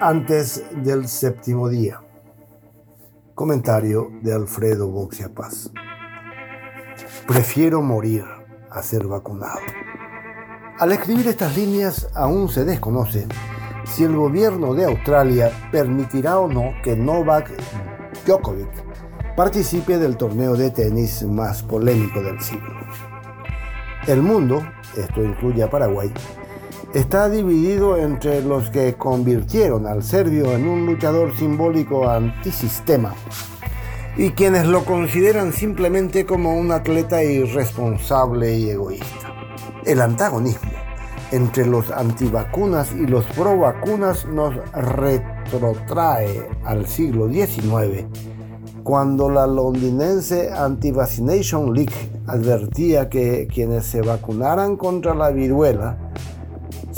antes del séptimo día. Comentario de Alfredo Boxia Paz. Prefiero morir a ser vacunado. Al escribir estas líneas aún se desconoce si el gobierno de Australia permitirá o no que Novak Djokovic participe del torneo de tenis más polémico del siglo. El mundo, esto incluye a Paraguay, está dividido entre los que convirtieron al serbio en un luchador simbólico antisistema y quienes lo consideran simplemente como un atleta irresponsable y egoísta. El antagonismo entre los antivacunas y los pro vacunas nos retrotrae al siglo XIX, cuando la londinense Anti-Vaccination League advertía que quienes se vacunaran contra la viruela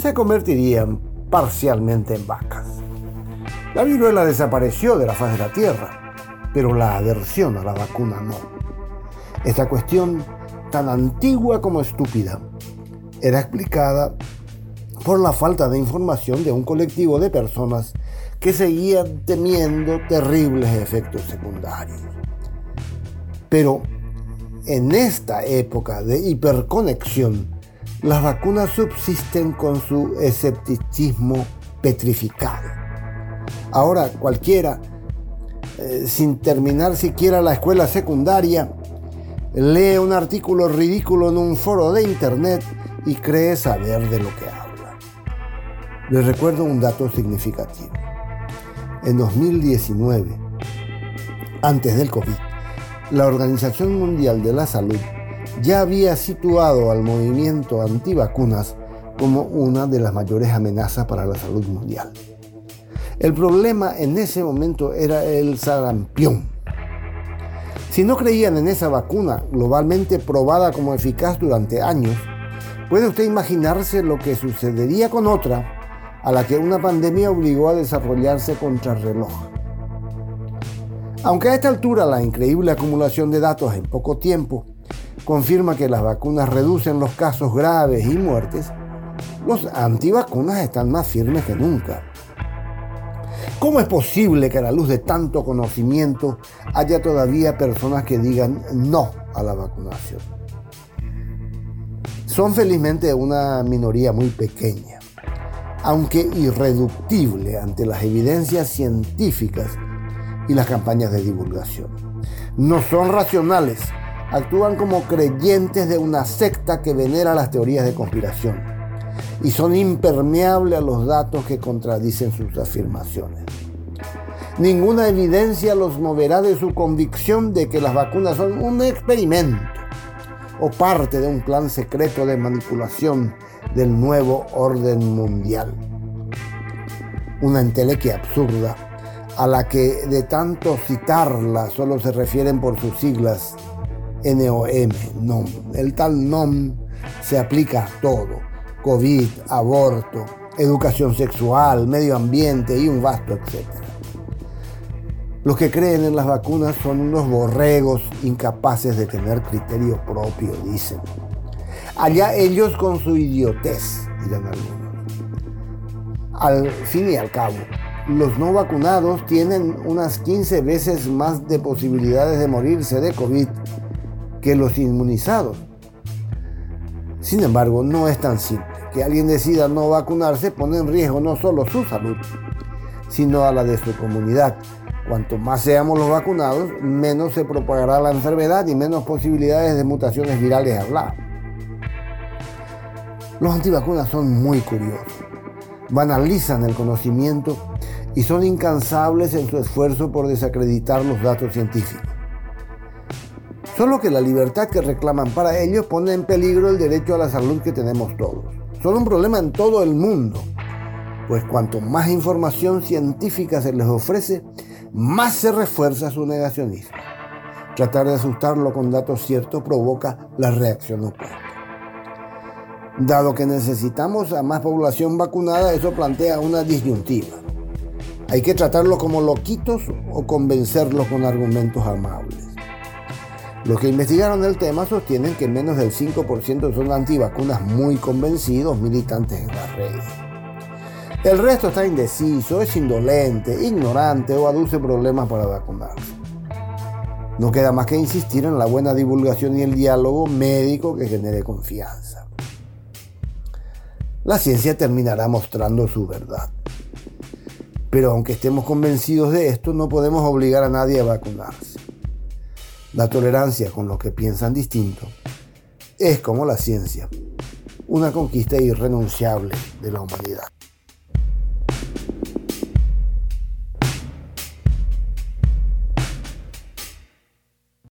se convertirían parcialmente en vacas. La viruela desapareció de la faz de la Tierra, pero la aversión a la vacuna no. Esta cuestión, tan antigua como estúpida, era explicada por la falta de información de un colectivo de personas que seguían temiendo terribles efectos secundarios. Pero en esta época de hiperconexión, las vacunas subsisten con su escepticismo petrificado. Ahora cualquiera, eh, sin terminar siquiera la escuela secundaria, lee un artículo ridículo en un foro de internet y cree saber de lo que habla. Les recuerdo un dato significativo. En 2019, antes del COVID, la Organización Mundial de la Salud ya había situado al movimiento antivacunas como una de las mayores amenazas para la salud mundial. El problema en ese momento era el sarampión. Si no creían en esa vacuna globalmente probada como eficaz durante años, puede usted imaginarse lo que sucedería con otra a la que una pandemia obligó a desarrollarse contra reloj. Aunque a esta altura la increíble acumulación de datos en poco tiempo confirma que las vacunas reducen los casos graves y muertes, los antivacunas están más firmes que nunca. ¿Cómo es posible que a la luz de tanto conocimiento haya todavía personas que digan no a la vacunación? Son felizmente una minoría muy pequeña, aunque irreductible ante las evidencias científicas y las campañas de divulgación. No son racionales actúan como creyentes de una secta que venera las teorías de conspiración y son impermeables a los datos que contradicen sus afirmaciones. Ninguna evidencia los moverá de su convicción de que las vacunas son un experimento o parte de un plan secreto de manipulación del nuevo orden mundial. Una entelequia absurda a la que de tanto citarla solo se refieren por sus siglas NOM, NOM. El tal NOM se aplica a todo. COVID, aborto, educación sexual, medio ambiente y un vasto etcétera. Los que creen en las vacunas son unos borregos incapaces de tener criterio propio, dicen. Allá ellos con su idiotez, dirán algunos. Al fin y al cabo, los no vacunados tienen unas 15 veces más de posibilidades de morirse de COVID que los inmunizados. Sin embargo, no es tan simple. Que alguien decida no vacunarse pone en riesgo no solo su salud, sino a la de su comunidad. Cuanto más seamos los vacunados, menos se propagará la enfermedad y menos posibilidades de mutaciones virales hablar. Los antivacunas son muy curiosos. Banalizan el conocimiento y son incansables en su esfuerzo por desacreditar los datos científicos. Solo que la libertad que reclaman para ellos pone en peligro el derecho a la salud que tenemos todos. Son un problema en todo el mundo, pues cuanto más información científica se les ofrece, más se refuerza su negacionismo. Tratar de asustarlo con datos ciertos provoca la reacción opuesta. Dado que necesitamos a más población vacunada, eso plantea una disyuntiva. Hay que tratarlo como loquitos o convencerlos con argumentos amables. Los que investigaron el tema sostienen que menos del 5% son antivacunas muy convencidos militantes en las redes. El resto está indeciso, es indolente, ignorante o aduce problemas para vacunarse. No queda más que insistir en la buena divulgación y el diálogo médico que genere confianza. La ciencia terminará mostrando su verdad. Pero aunque estemos convencidos de esto, no podemos obligar a nadie a vacunarse. La tolerancia con los que piensan distinto es como la ciencia, una conquista irrenunciable de la humanidad.